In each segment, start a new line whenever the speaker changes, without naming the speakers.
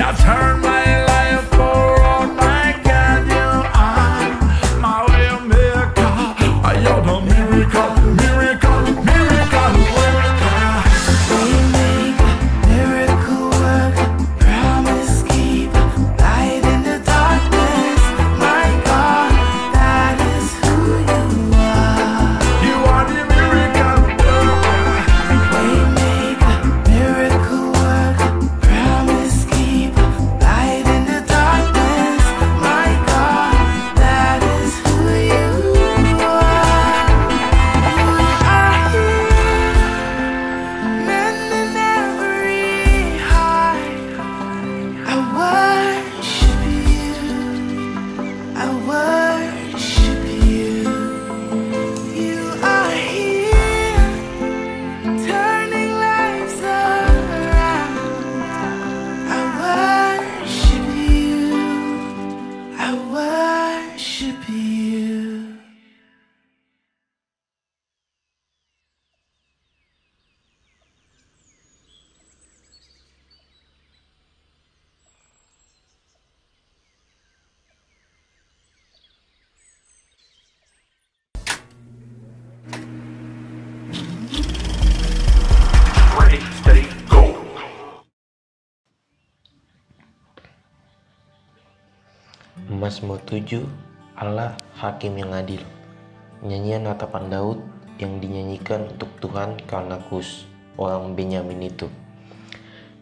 your turn. Mazmur 7 Allah Hakim yang adil Nyanyian natapan Daud yang dinyanyikan untuk Tuhan karena Kus orang Benyamin itu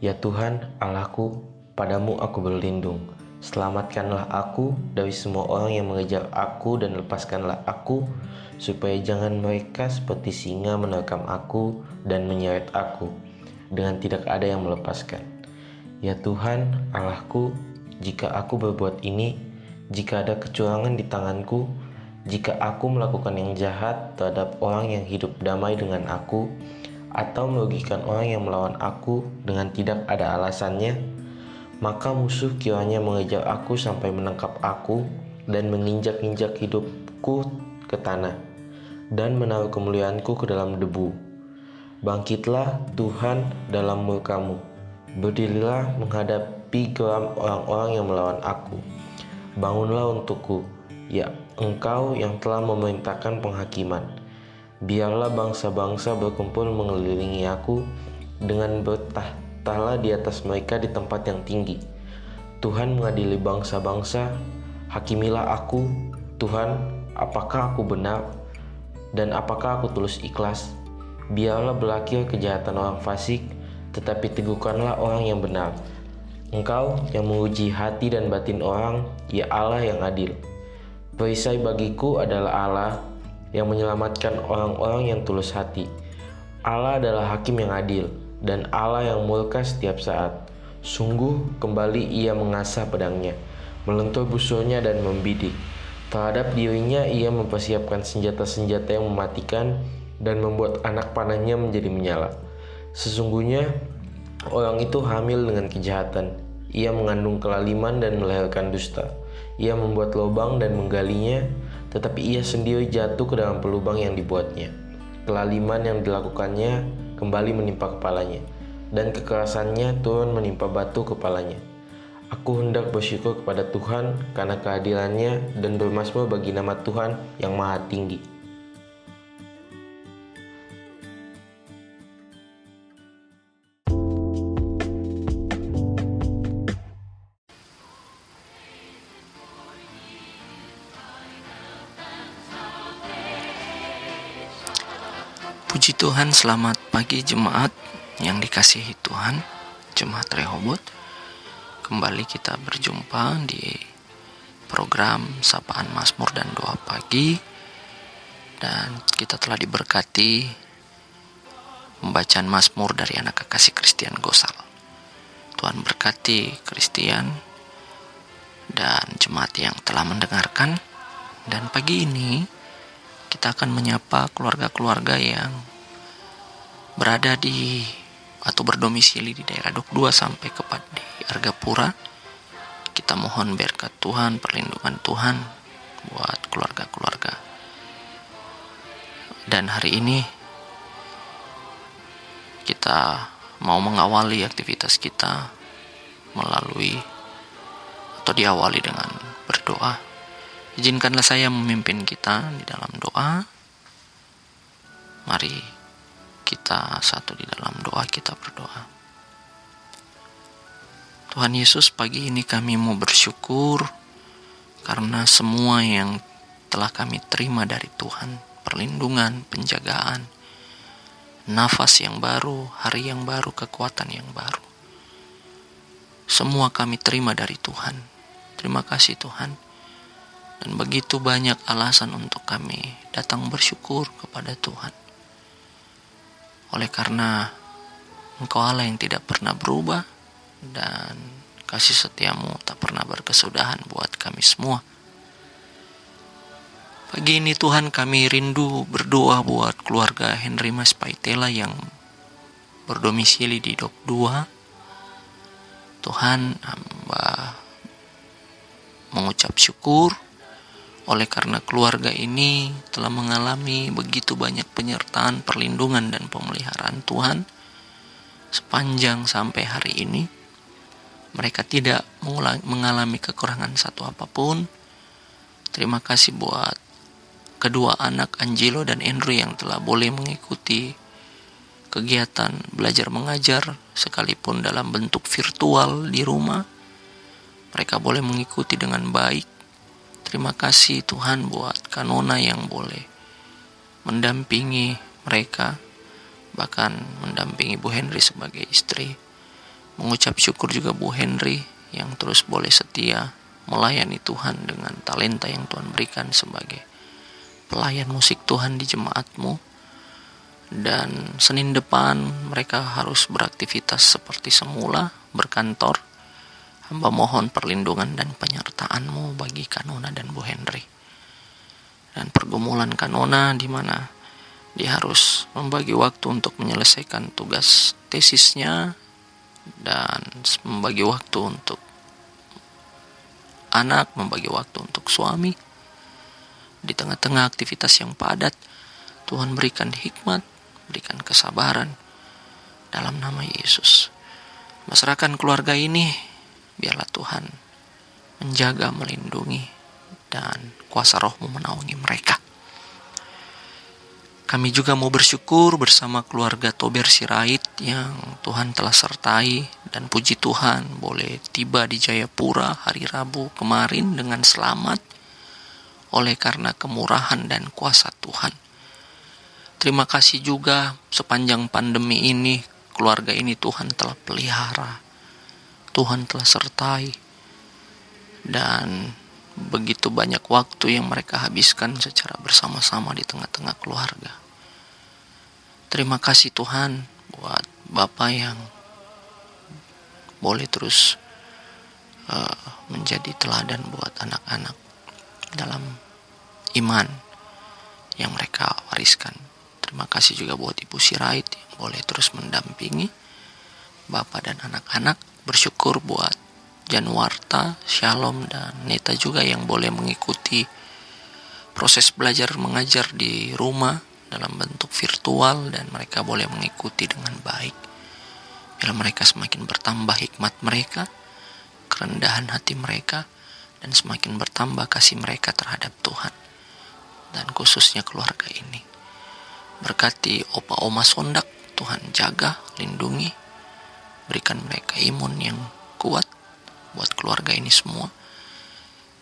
Ya Tuhan, Allahku, padamu aku berlindung. Selamatkanlah aku dari semua orang yang mengejar aku dan lepaskanlah aku supaya jangan mereka seperti singa menerkam aku dan menyeret aku dengan tidak ada yang melepaskan. Ya Tuhan, Allahku, jika aku berbuat ini, jika ada kecurangan di tanganku, jika aku melakukan yang jahat terhadap orang yang hidup damai dengan aku, atau merugikan orang yang melawan aku dengan tidak ada alasannya, maka musuh kiranya mengejar aku sampai menangkap aku dan menginjak-injak hidupku ke tanah dan menaruh kemuliaanku ke dalam debu. Bangkitlah Tuhan dalam murkamu, berdirilah menghadapi geram orang-orang yang melawan aku. Bangunlah untukku, ya engkau yang telah memerintahkan penghakiman. Biarlah bangsa-bangsa berkumpul mengelilingi aku dengan bertahtalah di atas mereka di tempat yang tinggi. Tuhan mengadili bangsa-bangsa, hakimilah aku, Tuhan, apakah aku benar dan apakah aku tulus ikhlas? Biarlah berakhir kejahatan orang fasik, tetapi teguhkanlah orang yang benar. Engkau yang menguji hati dan batin orang, ya Allah yang adil. Perisai bagiku adalah Allah yang menyelamatkan orang-orang yang tulus hati. Allah adalah hakim yang adil dan Allah yang murka setiap saat. Sungguh kembali ia mengasah pedangnya, melentur busurnya dan membidik. Terhadap dirinya ia mempersiapkan senjata-senjata yang mematikan dan membuat anak panahnya menjadi menyala. Sesungguhnya orang itu hamil dengan kejahatan. Ia mengandung kelaliman dan melahirkan dusta. Ia membuat lubang dan menggalinya, tetapi ia sendiri jatuh ke dalam pelubang yang dibuatnya. Kelaliman yang dilakukannya kembali menimpa kepalanya, dan kekerasannya turun menimpa batu kepalanya. Aku hendak bersyukur kepada Tuhan karena keadilannya dan bermasmur bagi nama Tuhan yang maha tinggi.
Puji Tuhan, selamat pagi jemaat yang dikasihi Tuhan, jemaat Rehobot. Kembali kita berjumpa di program Sapaan Mazmur dan Doa Pagi. Dan kita telah diberkati pembacaan Mazmur dari anak kekasih Christian Gosal. Tuhan berkati Christian dan jemaat yang telah mendengarkan. Dan pagi ini kita akan menyapa keluarga-keluarga yang berada di atau berdomisili di daerah Dok 2 sampai ke di Argapura. Kita mohon berkat Tuhan, perlindungan Tuhan buat keluarga-keluarga. Dan hari ini kita mau mengawali aktivitas kita melalui atau diawali dengan berdoa. Izinkanlah saya memimpin kita di dalam doa. Mari kita satu di dalam doa kita berdoa. Tuhan Yesus pagi ini kami mau bersyukur karena semua yang telah kami terima dari Tuhan, perlindungan, penjagaan, nafas yang baru, hari yang baru, kekuatan yang baru. Semua kami terima dari Tuhan. Terima kasih Tuhan. Dan begitu banyak alasan untuk kami datang bersyukur kepada Tuhan. Oleh karena Engkau Allah yang tidak pernah berubah dan kasih setiamu tak pernah berkesudahan buat kami semua. Pagi ini Tuhan kami rindu berdoa buat keluarga Henry Mas Paitela yang berdomisili di Dok 2. Tuhan hamba mengucap syukur oleh karena keluarga ini telah mengalami begitu banyak penyertaan, perlindungan, dan pemeliharaan Tuhan sepanjang sampai hari ini, mereka tidak mengalami kekurangan satu apa pun. Terima kasih buat kedua anak Angelo dan Andrew yang telah boleh mengikuti kegiatan belajar mengajar sekalipun dalam bentuk virtual di rumah. Mereka boleh mengikuti dengan baik Terima kasih Tuhan buat Kanona yang boleh mendampingi mereka, bahkan mendampingi Bu Henry sebagai istri. mengucap syukur juga Bu Henry yang terus boleh setia melayani Tuhan dengan talenta yang Tuhan berikan sebagai pelayan musik Tuhan di jemaatmu dan Senin depan mereka harus beraktivitas seperti semula berkantor hamba mohon perlindungan dan penyertaanmu bagi Kanona dan Bu Henry dan pergumulan Kanona di mana dia harus membagi waktu untuk menyelesaikan tugas tesisnya dan membagi waktu untuk anak, membagi waktu untuk suami. Di tengah-tengah aktivitas yang padat, Tuhan berikan hikmat, berikan kesabaran dalam nama Yesus. Masyarakat keluarga ini, biarlah Tuhan menjaga, melindungi, dan kuasa rohmu menaungi mereka. Kami juga mau bersyukur bersama keluarga Tober Sirait yang Tuhan telah sertai dan puji Tuhan boleh tiba di Jayapura hari Rabu kemarin dengan selamat oleh karena kemurahan dan kuasa Tuhan. Terima kasih juga sepanjang pandemi ini keluarga ini Tuhan telah pelihara. Tuhan telah sertai dan begitu banyak waktu yang mereka habiskan secara bersama-sama di tengah-tengah keluarga. Terima kasih Tuhan buat Bapak yang boleh terus uh, menjadi teladan buat anak-anak dalam iman yang mereka wariskan. Terima kasih juga buat Ibu Sirait yang boleh terus mendampingi Bapak dan anak-anak. Bersyukur buat Januarta, Shalom, dan Neta juga yang boleh mengikuti proses belajar mengajar di rumah dalam bentuk virtual dan mereka boleh mengikuti dengan baik. Bila mereka semakin bertambah hikmat mereka, kerendahan hati mereka, dan semakin bertambah kasih mereka terhadap Tuhan dan khususnya keluarga ini. Berkati opa oma sondak, Tuhan jaga, lindungi, berikan mereka imun yang kuat, buat keluarga ini semua.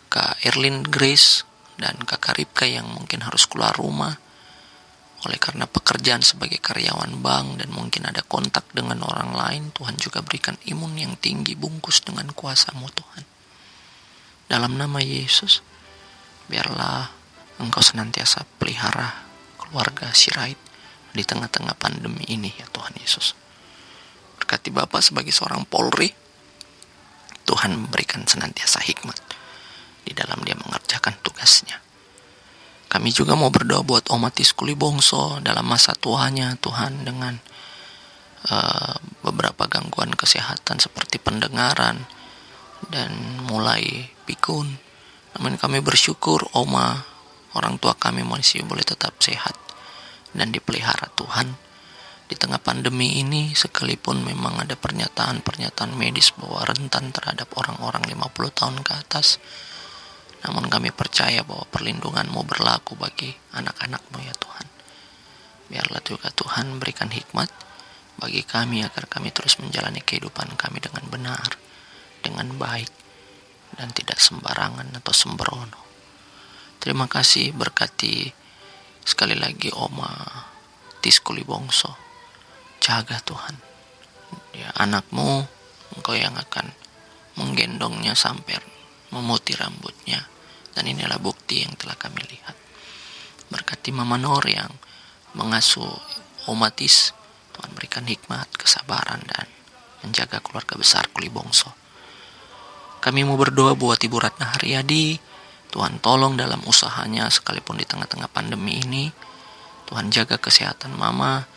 Kak Erlin Grace dan Kak Karipka yang mungkin harus keluar rumah oleh karena pekerjaan sebagai karyawan bank dan mungkin ada kontak dengan orang lain, Tuhan juga berikan imun yang tinggi bungkus dengan kuasamu Tuhan. Dalam nama Yesus, biarlah Engkau senantiasa pelihara keluarga Sirait di tengah-tengah pandemi ini ya Tuhan Yesus. Berkati Bapak sebagai seorang Polri, Tuhan memberikan senantiasa hikmat di dalam dia mengerjakan tugasnya. Kami juga mau berdoa buat Omatis Kuli Bongso dalam masa tuanya Tuhan dengan uh, beberapa gangguan kesehatan seperti pendengaran dan mulai pikun. Namun kami bersyukur Oma orang tua kami masih boleh tetap sehat dan dipelihara Tuhan di tengah pandemi ini sekalipun memang ada pernyataan-pernyataan medis bahwa rentan terhadap orang-orang 50 tahun ke atas namun kami percaya bahwa perlindunganmu berlaku bagi anak-anakmu ya Tuhan. Biarlah juga Tuhan berikan hikmat bagi kami agar kami terus menjalani kehidupan kami dengan benar dengan baik dan tidak sembarangan atau sembrono. Terima kasih berkati sekali lagi Oma Tiskuli Bongso jaga Tuhan. Ya, anakmu, engkau yang akan menggendongnya sampai memutih rambutnya. Dan inilah bukti yang telah kami lihat. Berkati Mama Nur yang mengasuh omatis, Tuhan berikan hikmat, kesabaran, dan menjaga keluarga besar Kuli Bongso. Kami mau berdoa buat Ibu Ratna Haryadi, Tuhan tolong dalam usahanya sekalipun di tengah-tengah pandemi ini. Tuhan jaga kesehatan mama,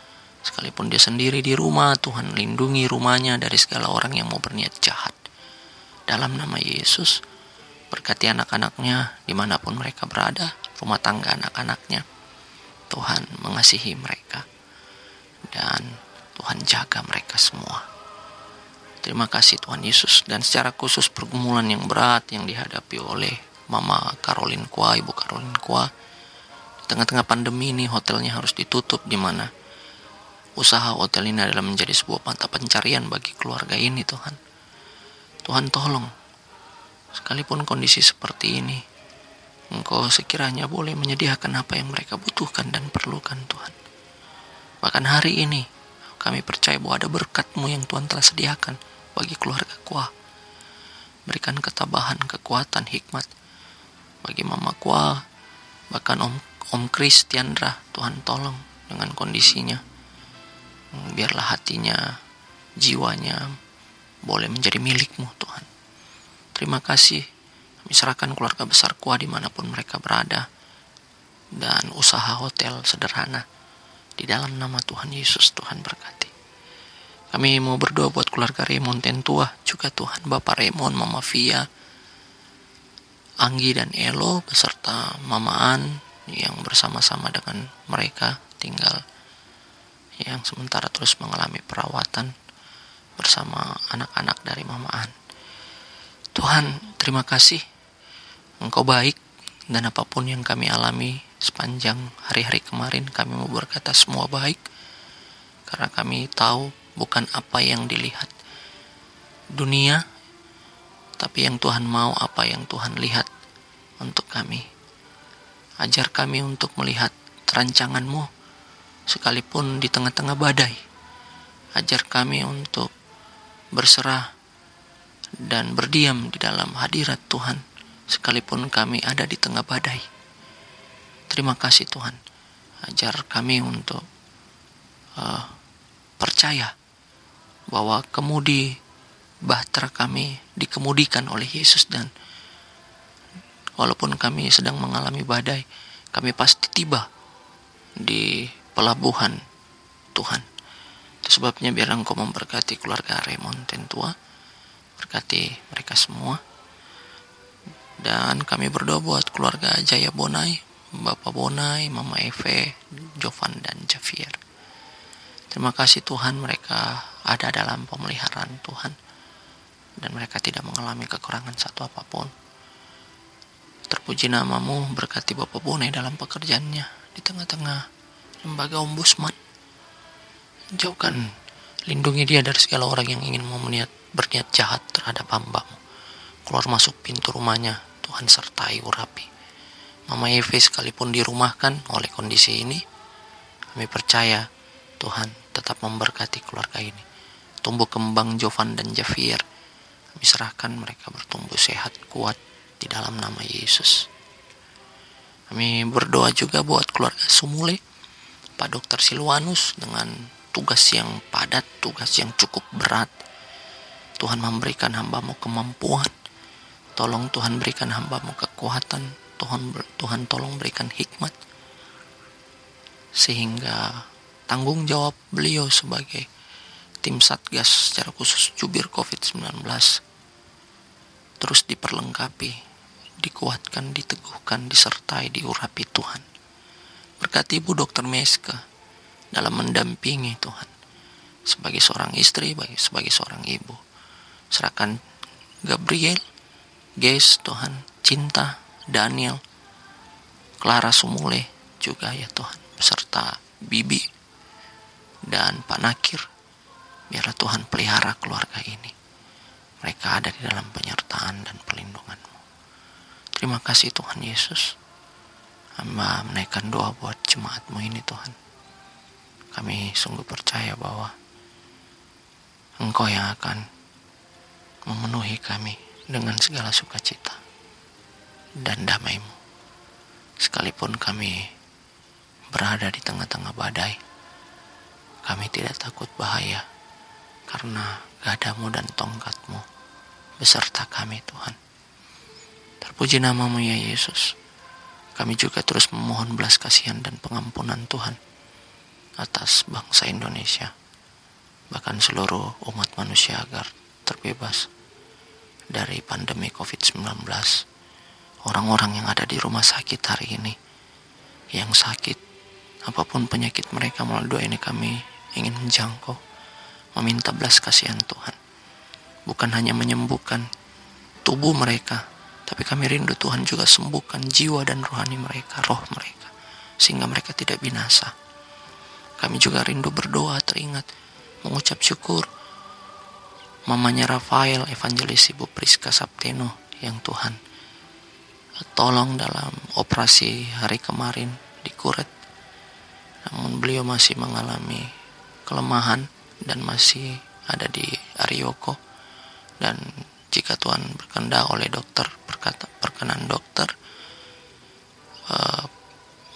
Sekalipun dia sendiri di rumah, Tuhan lindungi rumahnya dari segala orang yang mau berniat jahat. Dalam nama Yesus, berkati anak-anaknya di mana pun mereka berada, rumah tangga anak-anaknya. Tuhan mengasihi mereka. Dan Tuhan jaga mereka semua. Terima kasih Tuhan Yesus. Dan secara khusus pergumulan yang berat yang dihadapi oleh Mama Caroline Kua, Ibu Caroline Kua. Di tengah-tengah pandemi ini hotelnya harus ditutup di mana usaha hotel ini adalah menjadi sebuah mata pencarian bagi keluarga ini Tuhan. Tuhan tolong, sekalipun kondisi seperti ini, Engkau sekiranya boleh menyediakan apa yang mereka butuhkan dan perlukan Tuhan. Bahkan hari ini, kami percaya bahwa ada berkatmu yang Tuhan telah sediakan bagi keluarga Kuah. Berikan ketabahan, kekuatan, hikmat bagi Mama Kuah, bahkan Om Om Kristiandra, Tuhan tolong dengan kondisinya. Biarlah hatinya, jiwanya boleh menjadi milikmu Tuhan. Terima kasih. Kami serahkan keluarga besar Kuah di mana pun mereka berada. Dan usaha hotel sederhana. Di dalam nama Tuhan Yesus, Tuhan berkati. Kami mau berdoa buat keluarga Raymond Tentua, juga Tuhan Bapak Raymond, Mama Via, Anggi dan Elo beserta Mama An yang bersama-sama dengan mereka tinggal yang sementara terus mengalami perawatan bersama anak-anak dari Mama An. Tuhan, terima kasih. Engkau baik dan apa pun yang kami alami sepanjang hari-hari kemarin kami mau berkata semua baik karena kami tahu bukan apa yang dilihat dunia, tapi yang Tuhan mau, apa yang Tuhan lihat untuk kami. Ajar kami untuk melihat rancanganmu, sekalipun di tengah-tengah badai. Ajar kami untuk berserah dan berdiam di dalam hadirat Tuhan, sekalipun kami ada di tengah badai. Terima kasih Tuhan, ajar kami untuk uh, percaya bahwa kemudi bahtera kami dikemudikan oleh Yesus dan walaupun kami sedang mengalami badai, kami pasti tiba di pelabuhan Tuhan. Itu sebabnya biar engkau memberkati keluarga Raymond Tentua, berkati mereka semua. Dan kami berdoa buat keluarga Jaya Bonai, Bapak Bonai, Mama Eve, Jovan, dan Javier. Terima kasih Tuhan mereka ada dalam pemeliharaan Tuhan dan mereka tidak mengalami kekurangan satu apa pun. Terpuji namamu berkati Bapak Bone dalam pekerjaannya di tengah-tengah lembaga ombudsman. Jauhkan, lindungi dia dari segala orang yang ingin memeniat, berniat jahat terhadap hambamu. Keluar masuk pintu rumahnya, Tuhan sertai urapi. Mama Eve sekalipun dirumahkan oleh kondisi ini, kami percaya Tuhan tetap memberkati keluarga ini tumbuh kembang Jovan dan Javier. Kami serahkan mereka bertumbuh sehat, kuat di dalam nama Yesus. Kami berdoa juga buat keluarga Sumule, Pak Dokter Silwanus dengan tugas yang padat, tugas yang cukup berat. Tuhan memberikan hambamu kemampuan. Tolong Tuhan berikan hambamu kekuatan. Tuhan Tuhan tolong berikan hikmat. Sehingga tanggung jawab beliau sebagai tim Satgas secara khusus jubir COVID-19 terus diperlengkapi, dikuatkan, diteguhkan, disertai, diurapi Tuhan. Berkati Ibu Dokter Meska dalam mendampingi Tuhan sebagai seorang istri, sebagai seorang ibu. Serahkan Gabriel, Ges Tuhan, Cinta, Daniel, Clara Sumule juga ya Tuhan, beserta Bibi dan Pak Nakir Biarlah Tuhan pelihara keluarga ini. Mereka ada di dalam penyertaan dan pelindunganmu. Terima kasih Tuhan Yesus. Hamba menaikkan doa buat jemaatmu ini Tuhan. Kami sungguh percaya bahwa Engkau yang akan memenuhi kami dengan segala sukacita dan damaimu. Sekalipun kami berada di tengah-tengah badai, kami tidak takut bahaya karena gadamu dan tongkatmu beserta kami Tuhan. Terpuji namamu ya Yesus. Kami juga terus memohon belas kasihan dan pengampunan Tuhan atas bangsa Indonesia, bahkan seluruh umat manusia agar terbebas dari pandemi COVID-19. Orang-orang yang ada di rumah sakit hari ini, yang sakit, apa pun penyakit mereka melalui doa ini kami ingin menjangkau meminta belas kasihan Tuhan. Bukan hanya menyembuhkan tubuh mereka, tapi kami rindu Tuhan juga sembuhkan jiwa dan rohani mereka, roh mereka, sehingga mereka tidak binasa. Kami juga rindu berdoa teringat, mengucap syukur. Mamanya Rafael, Evangelis Ibu Priska Sapteno, yang Tuhan tolong dalam operasi hari kemarin di Kuret. Namun beliau masih mengalami kelemahan dan masih ada di Arioko. dan jika Tuhan berkehendak oleh dokter berkata perkenan dokter uh,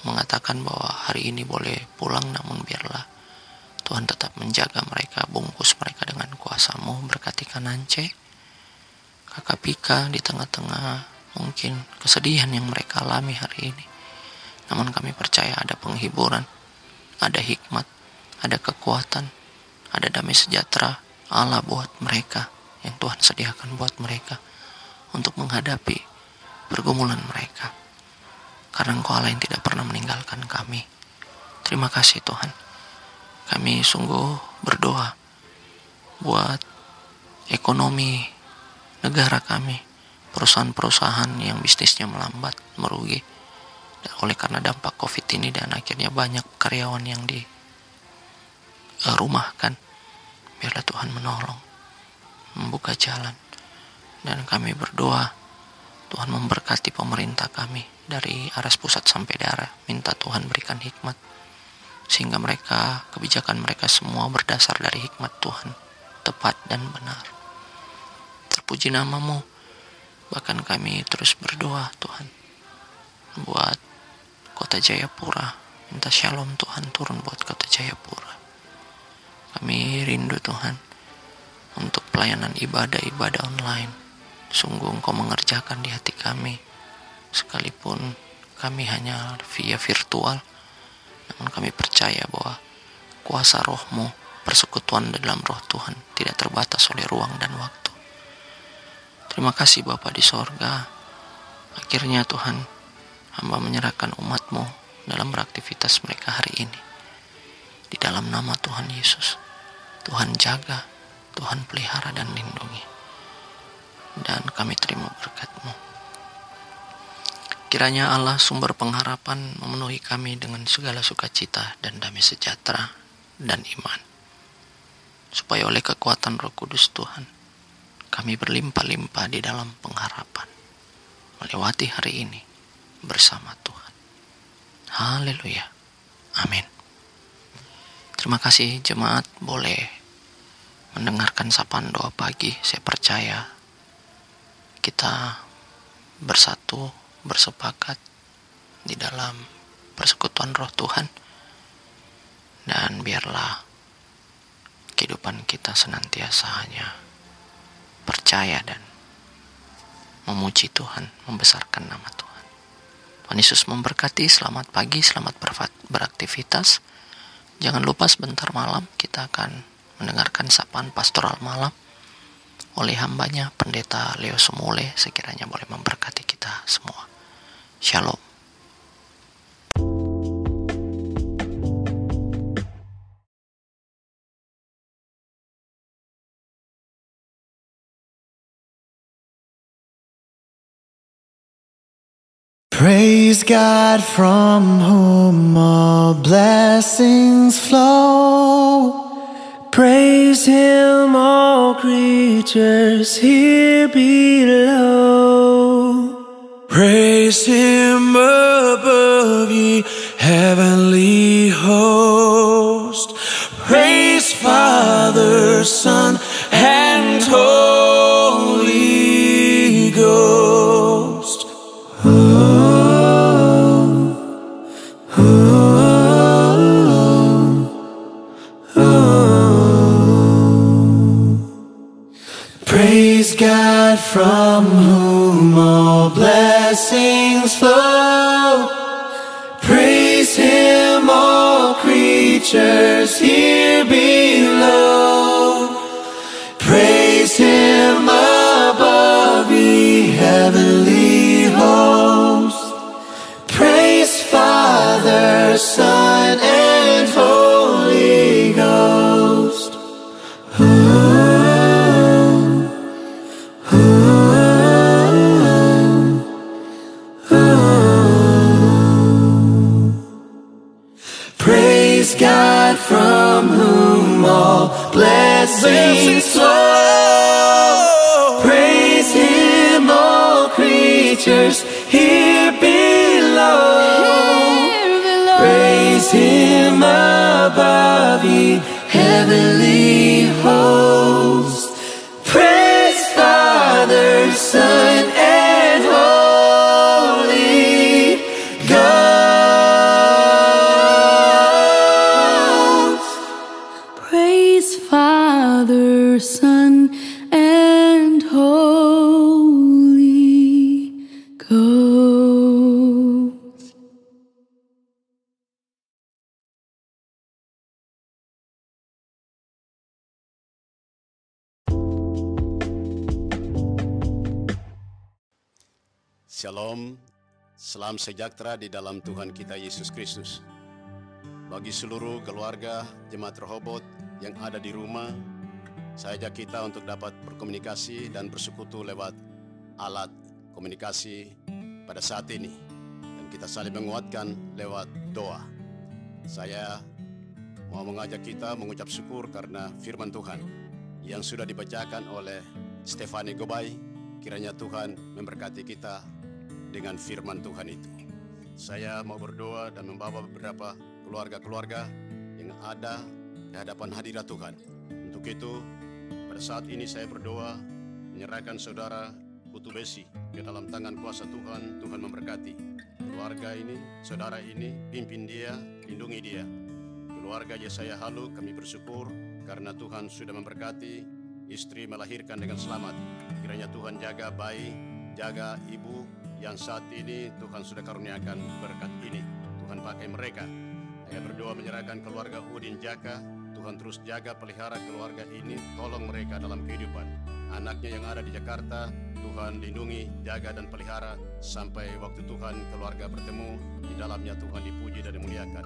mengatakan bahwa hari ini boleh pulang namun biarlah Tuhan tetap menjaga mereka bungkus mereka dengan kuasamu. Berkati kanance kakak Pika di tengah-tengah mungkin kesedihan yang mereka alami hari ini. Namun kami percaya ada penghiburan ada hikmat ada kekuatan ada damai sejahtera Allah buat mereka yang Tuhan sediakan buat mereka untuk menghadapi pergumulan mereka. Karena Engkau Allah yang tidak pernah meninggalkan kami. Terima kasih Tuhan. Kami sungguh berdoa buat ekonomi negara kami, perusahaan-perusahaan yang bisnisnya melambat, merugi. Dan oleh karena dampak COVID ini dan akhirnya banyak karyawan yang dirumahkan biarlah Tuhan menolong, membuka jalan. Dan kami berdoa, Tuhan memberkati pemerintah kami dari aras pusat sampai daerah. Minta Tuhan berikan hikmat, sehingga mereka, kebijakan mereka semua berdasar dari hikmat Tuhan, tepat dan benar. Terpuji namamu, bahkan kami terus berdoa Tuhan, buat kota Jayapura, minta shalom Tuhan turun buat kota Jayapura kami rindu Tuhan untuk pelayanan ibadah-ibadah online. Sungguh Engkau mengerjakan di hati kami. Sekalipun kami hanya via virtual, namun kami percaya bahwa kuasa rohmu, persekutuan dalam roh Tuhan tidak terbatas oleh ruang dan waktu. Terima kasih Bapa di sorga. Akhirnya Tuhan, hamba menyerahkan umatmu dalam beraktivitas mereka hari ini. Di dalam nama Tuhan Yesus. Tuhan jaga, Tuhan pelihara dan lindungi. Dan kami terima berkat-Mu. Kiranya Allah sumber pengharapan memenuhi kami dengan segala sukacita dan damai sejahtera dan iman. Supaya oleh kekuatan roh kudus Tuhan, kami berlimpah-limpah di dalam pengharapan. Melewati hari ini bersama Tuhan. Haleluya. Amin. Terima kasih jemaat boleh mendengarkan sapaan doa pagi. Saya percaya kita bersatu, bersepakat di dalam persekutuan roh Tuhan. Dan biarlah kehidupan kita senantiasa hanya percaya dan memuji Tuhan, membesarkan nama Tuhan. Tuhan Yesus memberkati, selamat pagi, selamat beraktivitas. Jangan lupa sebentar malam kita akan mendengarkan sapaan pastoral malam oleh hambanya pendeta Leo Semule sekiranya boleh memberkati kita semua. Shalom.
Praise God from whom all blessings flow. Praise Him, all creatures here below. Praise Him above, ye heavenly host. Praise Father, Son, from whom all blessings flow. Praise Him, all creatures here below. Praise Him above, ye heavenly hosts. Praise Father, Son, and Holy blessings flow. Praise Him, all creatures here below. Praise Him above, ye heavenly hosts.
Shalom, salam sejahtera di dalam Tuhan kita Yesus Kristus. Bagi seluruh keluarga jemaat Rehobot yang ada di rumah, saya ajak kita untuk dapat berkomunikasi dan bersekutu lewat alat komunikasi pada saat ini. Dan kita saling menguatkan lewat doa. Saya mau mengajak kita mengucap syukur karena firman Tuhan yang sudah dibacakan oleh Stefani Gobay. Kiranya Tuhan memberkati kita dengan firman Tuhan itu. Saya mau berdoa dan membawa beberapa keluarga-keluarga yang ada di hadapan hadirat Tuhan. Untuk itu, pada saat ini saya berdoa menyerahkan saudara Putu Besi ke dalam tangan kuasa Tuhan. Tuhan memberkati keluarga ini, saudara ini, pimpin dia, lindungi dia. Keluarga Yesaya Halu kami bersyukur karena Tuhan sudah memberkati istri melahirkan dengan selamat. Kiranya Tuhan jaga bayi, jaga ibu yang saat ini Tuhan sudah karuniakan berkat ini. Tuhan pakai mereka. Saya berdoa menyerahkan keluarga Udin Jaka. Tuhan terus jaga pelihara keluarga ini. Tolong mereka dalam kehidupan. Anaknya yang ada di Jakarta, Tuhan lindungi, jaga dan pelihara sampai waktu Tuhan keluarga bertemu. Di dalamnya Tuhan dipuji dan dimuliakan.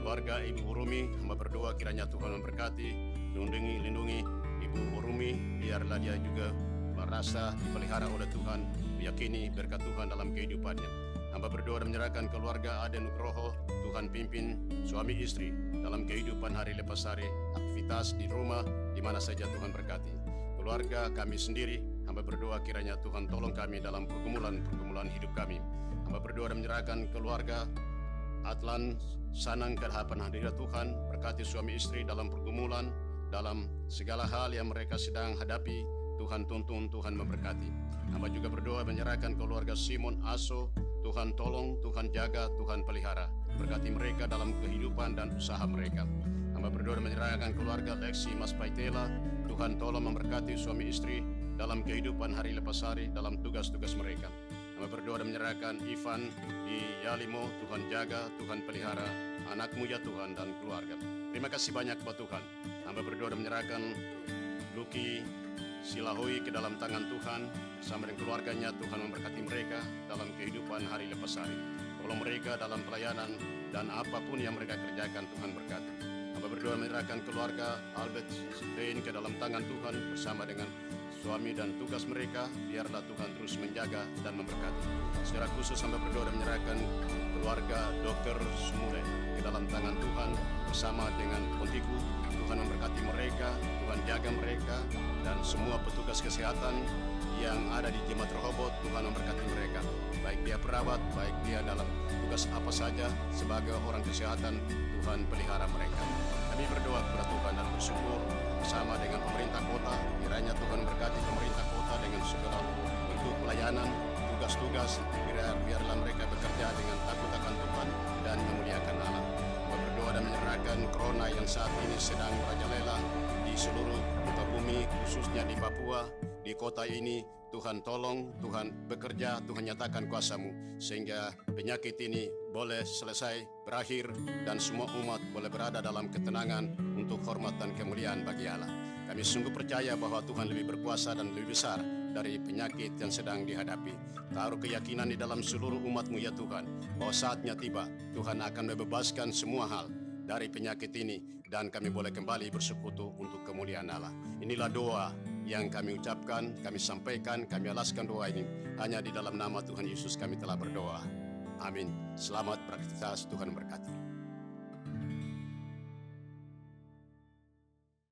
Keluarga Ibu Urumi, hamba berdoa kiranya Tuhan memberkati, lindungi, lindungi Ibu Urumi, biarlah dia juga merasa dipelihara oleh Tuhan, meyakini berkat Tuhan dalam kehidupannya. Hamba berdoa dan menyerahkan keluarga Aden Nugroho, Tuhan pimpin suami istri dalam kehidupan hari lepas hari, aktivitas di rumah, di mana saja Tuhan berkati. Keluarga kami sendiri, hamba berdoa kiranya Tuhan tolong kami dalam pergumulan-pergumulan hidup kami. Hamba berdoa dan menyerahkan keluarga Atlan Sanang ke hadapan hadirat Tuhan, berkati suami istri dalam pergumulan, dalam segala hal yang mereka sedang hadapi, Tuhan tuntun, Tuhan memberkati. Hamba juga berdoa menyerahkan keluarga Simon Aso, Tuhan tolong, Tuhan jaga, Tuhan pelihara. Berkati mereka dalam kehidupan dan usaha mereka. Hamba berdoa menyerahkan keluarga Lexi Mas Paitela, Tuhan tolong memberkati suami istri dalam kehidupan hari lepas hari, dalam tugas-tugas mereka. Hamba berdoa dan menyerahkan Ivan di Yalimo, Tuhan jaga, Tuhan pelihara, anakmu ya Tuhan dan keluarga. Terima kasih banyak buat Tuhan. Hamba berdoa dan menyerahkan Luki Silahui ke dalam tangan Tuhan bersama dengan keluarganya Tuhan memberkati mereka dalam kehidupan hari lepas hari. Tolong mereka dalam pelayanan dan apa pun yang mereka kerjakan Tuhan berkati. Hamba berdoa menyerahkan keluarga Albert Stein ke dalam tangan Tuhan bersama dengan suami dan tugas mereka biarlah Tuhan terus menjaga dan memberkati. Secara khusus hamba berdoa dan menyerahkan keluarga Dr. Sumule ke dalam tangan Tuhan bersama dengan Pontiku. Tuhan memberkati mereka, Tuhan jaga mereka dan semua petugas kesehatan yang ada di Jemaat Rehobot, Tuhan memberkati mereka. Baik dia perawat, baik dia dalam tugas apa saja sebagai orang kesehatan, Tuhan pelihara mereka. Kami berdoa kepada Tuhan dan bersyukur bersama dengan pemerintah kota. Kiranya Tuhan memberkati pemerintah kota dengan segala bentuk pelayanan, tugas-tugas. Biar, biarlah mereka bekerja dengan takut akan Tuhan dan memuliakan Allah. Berdoa dan menyerahkan corona yang saat ini sedang merajalela seluruh muka bumi, khususnya di Papua, di kota ini. Tuhan tolong, Tuhan bekerja, Tuhan nyatakan kuasamu. Sehingga penyakit ini boleh selesai, berakhir, dan semua umat boleh berada dalam ketenangan untuk hormat dan kemuliaan bagi Allah. Kami sungguh percaya bahwa Tuhan lebih berkuasa dan lebih besar dari penyakit yang sedang dihadapi. Taruh keyakinan di dalam seluruh umatmu ya Tuhan, bahwa saatnya tiba, Tuhan akan membebaskan semua hal dari penyakit ini dan kami boleh kembali bersekutu untuk kemuliaan Allah. Inilah doa yang kami ucapkan, kami sampaikan, kami alaskan doa ini hanya di dalam nama Tuhan Yesus kami telah berdoa. Amin. Selamat beraktivitas Tuhan berkati.